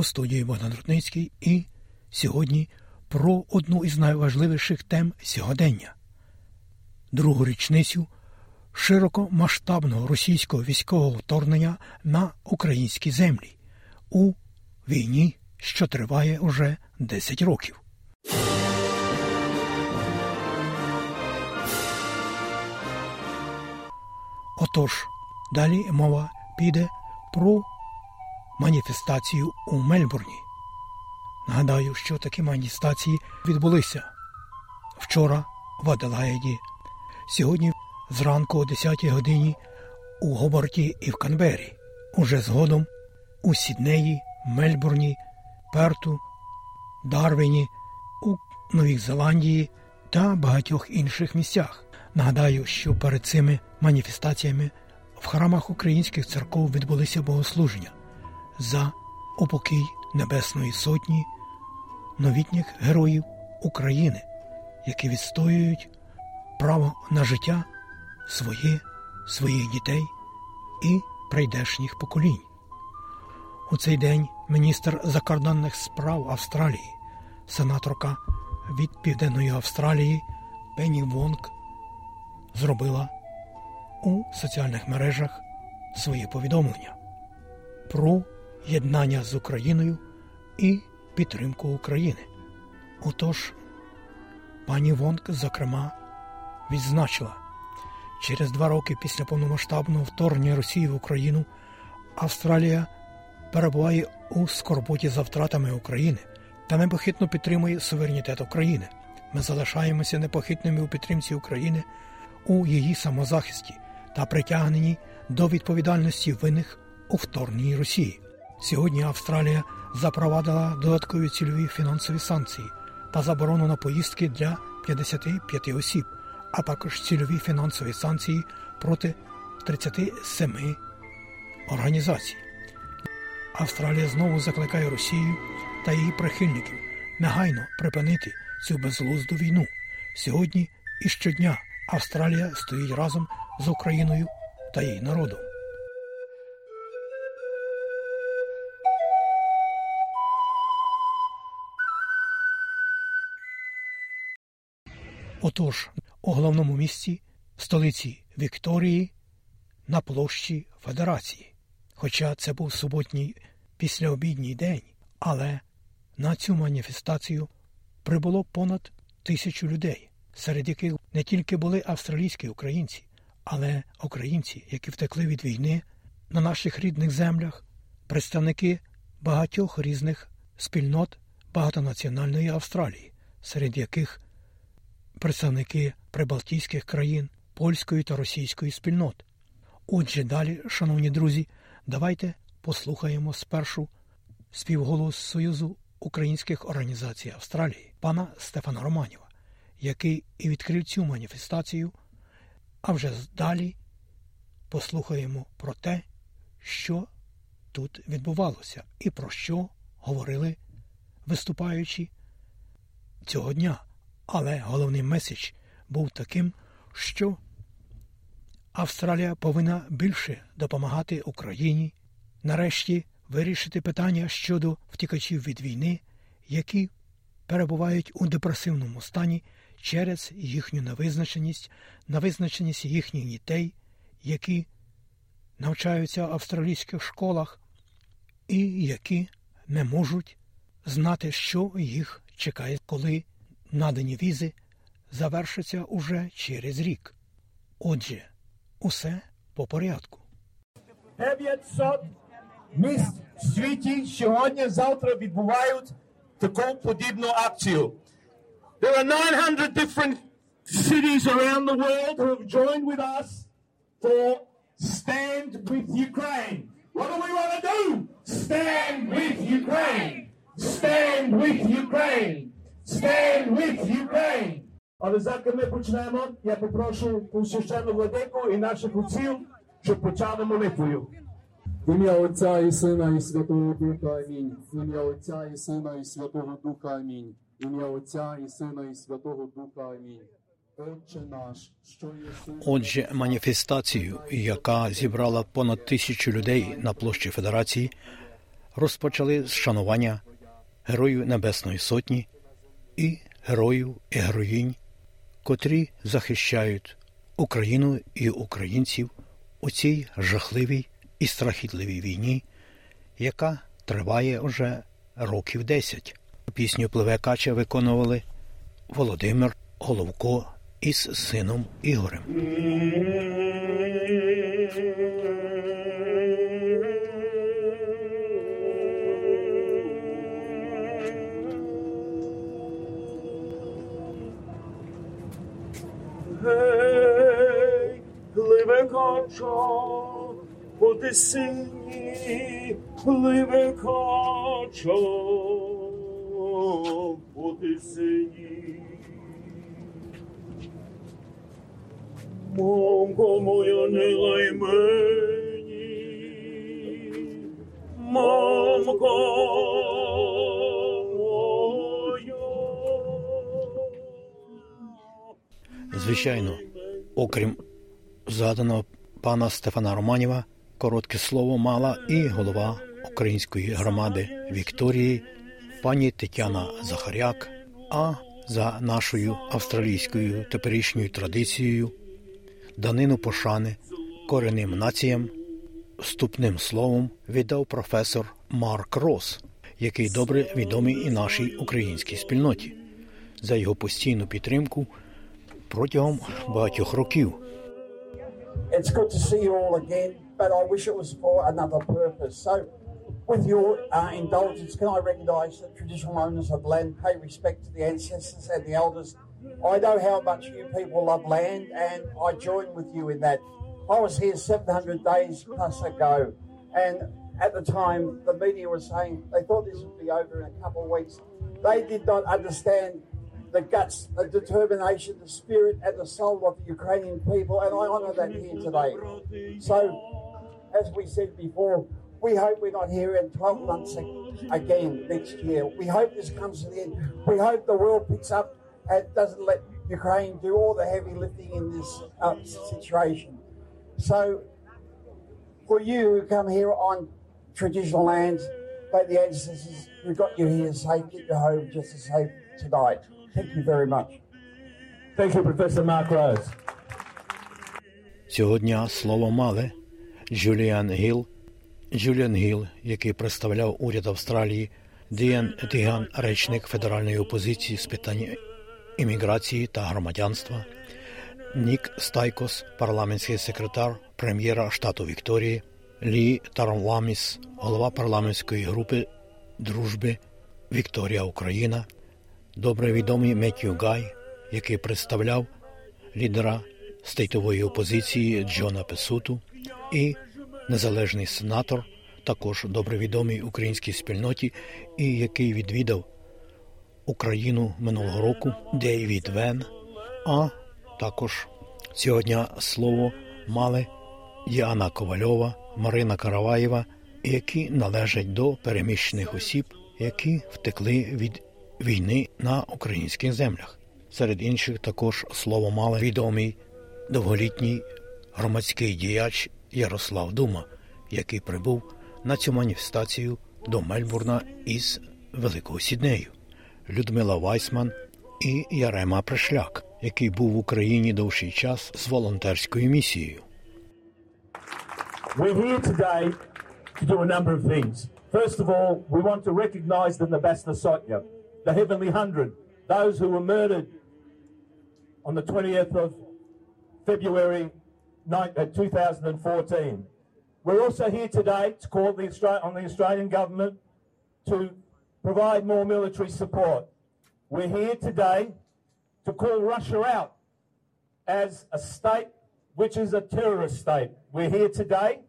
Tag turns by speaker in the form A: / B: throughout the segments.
A: у студії Богдан Рудницький. І сьогодні про одну із найважливіших тем сьогодення. Другу річницю широкомасштабного російського військового вторгнення на українські землі. У війні, що триває уже 10 років. Отож, далі мова піде про маніфестацію у Мельбурні. Нагадаю, що такі маніфестації відбулися вчора в Аделаїді, сьогодні зранку о 10 годині у Гоборті і в Канбері, уже згодом у Сіднеї, Мельбурні, Перту, Дарвіні, у Новій Зеландії та багатьох інших місцях. Нагадаю, що перед цими маніфестаціями в храмах українських церков відбулися богослуження за упокій Небесної Сотні, новітніх героїв України, які відстоюють право на життя своє, своїх дітей і прийдешніх поколінь. У цей день міністр закордонних справ Австралії, сенаторка від Південної Австралії Пенні Вонг зробила у соціальних мережах своє повідомлення про єднання з Україною і підтримку України. Отож, пані Вонг, зокрема, відзначила, через два роки після повномасштабного вторгнення Росії в Україну Австралія перебуває у скорботі за втратами України та непохитно підтримує суверенітет України. Ми залишаємося непохитними у підтримці України у її самозахисті та притягнені до відповідальності винних у вторгненні Росії. Сьогодні Австралія запровадила додаткові цільові фінансові санкції та заборону на поїздки для 55 осіб, а також цільові фінансові санкції проти 37 організацій. Австралія знову закликає Росію та її прихильників негайно припинити цю безглузду війну. Сьогодні і щодня Австралія стоїть разом з Україною та її народом. Отож, у головному місці столиці Вікторії на площі Федерації. Хоча це був суботній післяобідній день, але на цю маніфестацію прибуло понад тисячу людей, серед яких не тільки були австралійські українці, але українці, які втекли від війни на наших рідних землях, представники багатьох різних спільнот багатонаціональної Австралії, серед яких представники прибалтійських країн, польської та російської спільнот. Отже, далі, шановні друзі, давайте послухаємо спершу співголос Союзу українських організацій Австралії, пана Стефана Романіва, який і відкрив цю маніфестацію. А вже далі послухаємо про те, що тут відбувалося, і про що говорили виступаючи цього дня. Але головний меседж був таким, що Австралія повинна більше допомагати Україні, нарешті вирішити питання щодо втікачів від війни, які перебувають у депресивному стані через їхню невизначеність, невизначеність їхніх дітей, які навчаються в австралійських школах, і які не можуть знати, що їх чекає, коли надані візи завершаться уже через рік. Отже, усе по порядку.
B: 900 міст в світі сьогодні-завтра відбувають таку подібну акцію. There are 900 different cities around the world who have joined with us for Stand with Ukraine. What do we want to do? Stand with Ukraine. Stand with Ukraine. Stand with Ukraine. Але заки ми почнемо, я попрошу священну владику і наших отців, щоб почали молитвою.
C: В ім'я Отця і Сина, і Святого Духа Амінь. В ім'я Отця і Сина, і Святого Духа Амінь. В ім'я Отця і Сина, і Святого Духа Амінь.
A: Отже, маніфестацію, яка зібрала понад тисячу людей на площі Федерації, розпочали з шанування Героїв Небесної Сотні і героїв і героїнь, котрі захищають Україну і українців у цій жахливій і страхітливій війні, яка триває вже років десять. Пісню Пливе Кача виконували Володимир Головко із сином Ігорем.
B: Кача по тисині, пливе кача по тисині. Мамко моя не лай мені, мамко.
A: Звичайно, окрім згаданого пана Стефана Романєва, коротке слово мала і голова української громади Вікторії, пані Тетяна Захаряк. А за нашою австралійською теперішньою традицією данину пошани коренним націям вступним словом віддав професор Марк Рос, який добре відомий і нашій українській спільноті, за його постійну підтримку протягом багатьох років.
D: It's good to see you all again, but I wish it was for another purpose. So, with your uh, indulgence, can I recognise the traditional owners of land, pay respect to the ancestors and the elders? I know how much you people love land, and I join with you in that. I was here 700 days plus ago, and at the time, the media was saying they thought this would be over in a couple of weeks. They did not understand the guts, the determination, the spirit, and the soul of the Ukrainian people, and I honour that here today. So, as we said before, we hope we're not here in 12 months again next year. We hope this comes to the end. We hope the world picks up and doesn't let Ukraine do all the heavy lifting in this uh, situation. So, for you who come here on traditional lands, but the ancestors who got you here safe, get you home just as safe tonight. Thank you very much.
B: Thank you, Professor Mark Rose.
A: Цього слово мали Джуліан Гіл, Джуліан Гіл, який представляв уряд Австралії, Ден Тіган, речник федеральної опозиції з питань імміграції та громадянства, Нік Стайкос, парламентський секретар прем'єра штату Вікторії, Лі Таромламіс, голова парламентської групи дружби Вікторія Україна, добре відомий Меттью Гай, який представляв лідера стейтової опозиції Джона Песуту, і незалежний сенатор, також добре відомий українській спільноті, і який відвідав Україну минулого року Дейвід Вен. А також цього дня слово мали Діана Ковальова, Марина Караваєва, які належать до переміщених осіб, які втекли від війни на українських землях. Серед інших також слово мали відомий довголітній громадський діяч Ярослав Дума, який прибув на цю маніфестацію до Мельбурна із Великого Сіднею, Людмила Вайсман і Ярема Пришляк, який був в Україні довший час з волонтерською місією.
B: We're here today to do a number of things. First of all, we want to recognize the Nabasna Sotya, the Heavenly Hundred, those who were murdered on the 20th of February uh, 2014. We're also here today to call the Austra- on the Australian government to provide more military support. We're here today to call Russia out as a state which is a terrorist state. We're here today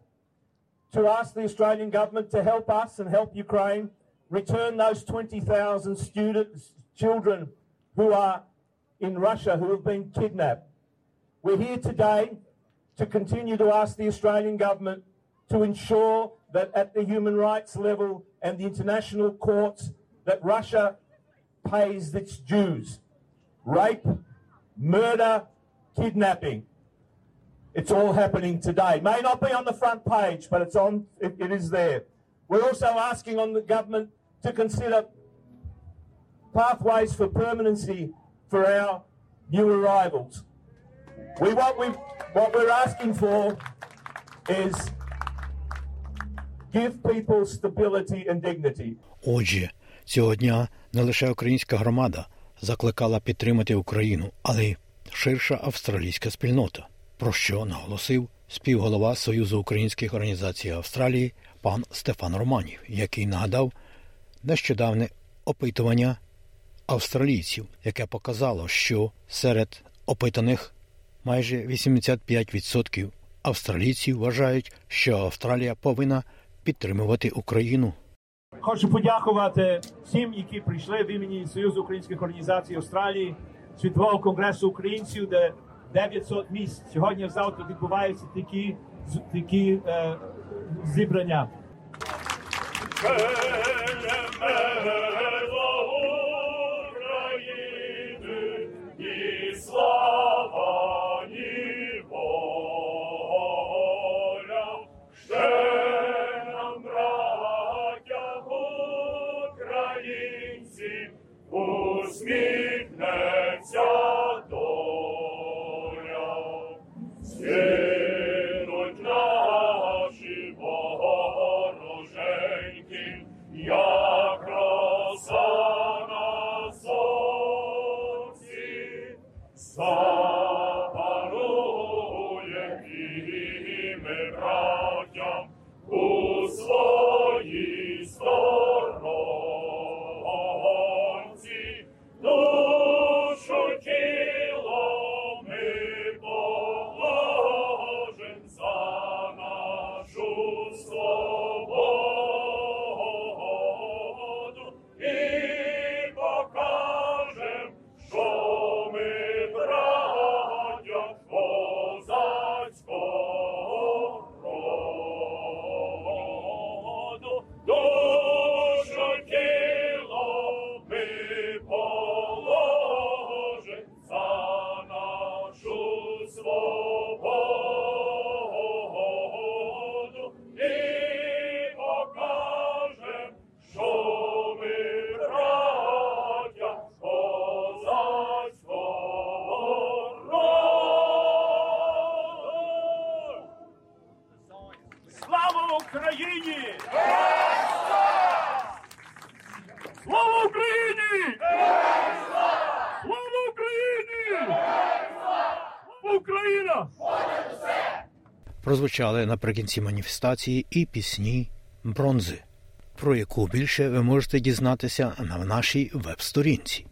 B: to ask the Australian government to help us and help Ukraine return those 20,000 students, children who are in Russia who have been kidnapped. We're here today to continue to ask the Australian government to ensure that at the human rights level and the international courts that Russia pays its dues. Rape, murder, kidnapping. It's all happening today. May not be on the front page, but it's on it, it is there. We're also asking on the government to consider pathways for permanency for our new arrivals. We what we what we're asking for is give people stability and dignity.
E: Отже, цього дня не лише українська громада закликала підтримати Україну, але й ширша австралійська спільнота, про що наголосив співголова Союзу українських організацій Австралії пан Стефан Романів, який нагадав нещодавне опитування австралійців, яке показало, що серед опитаних майже 85% австралійців вважають, що Австралія повинна підтримувати Україну.
B: Хочу подякувати всім, які прийшли в імені Союзу українських організацій Австралії, Світового конгресу українців, де 900 місць. Сьогодні завтра відбуваються такі, такі е, зібрання.
A: І Song. Україна!
E: прозвучали наприкінці маніфестації і пісні бронзи, про яку більше ви можете дізнатися на нашій веб-сторінці.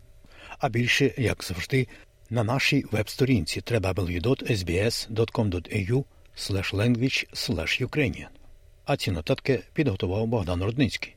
E: А більше, як завжди, на нашій веб-сторінці www.sbs.com.au language Ukrainian. А ці нотатки підготував Богдан Рудницький.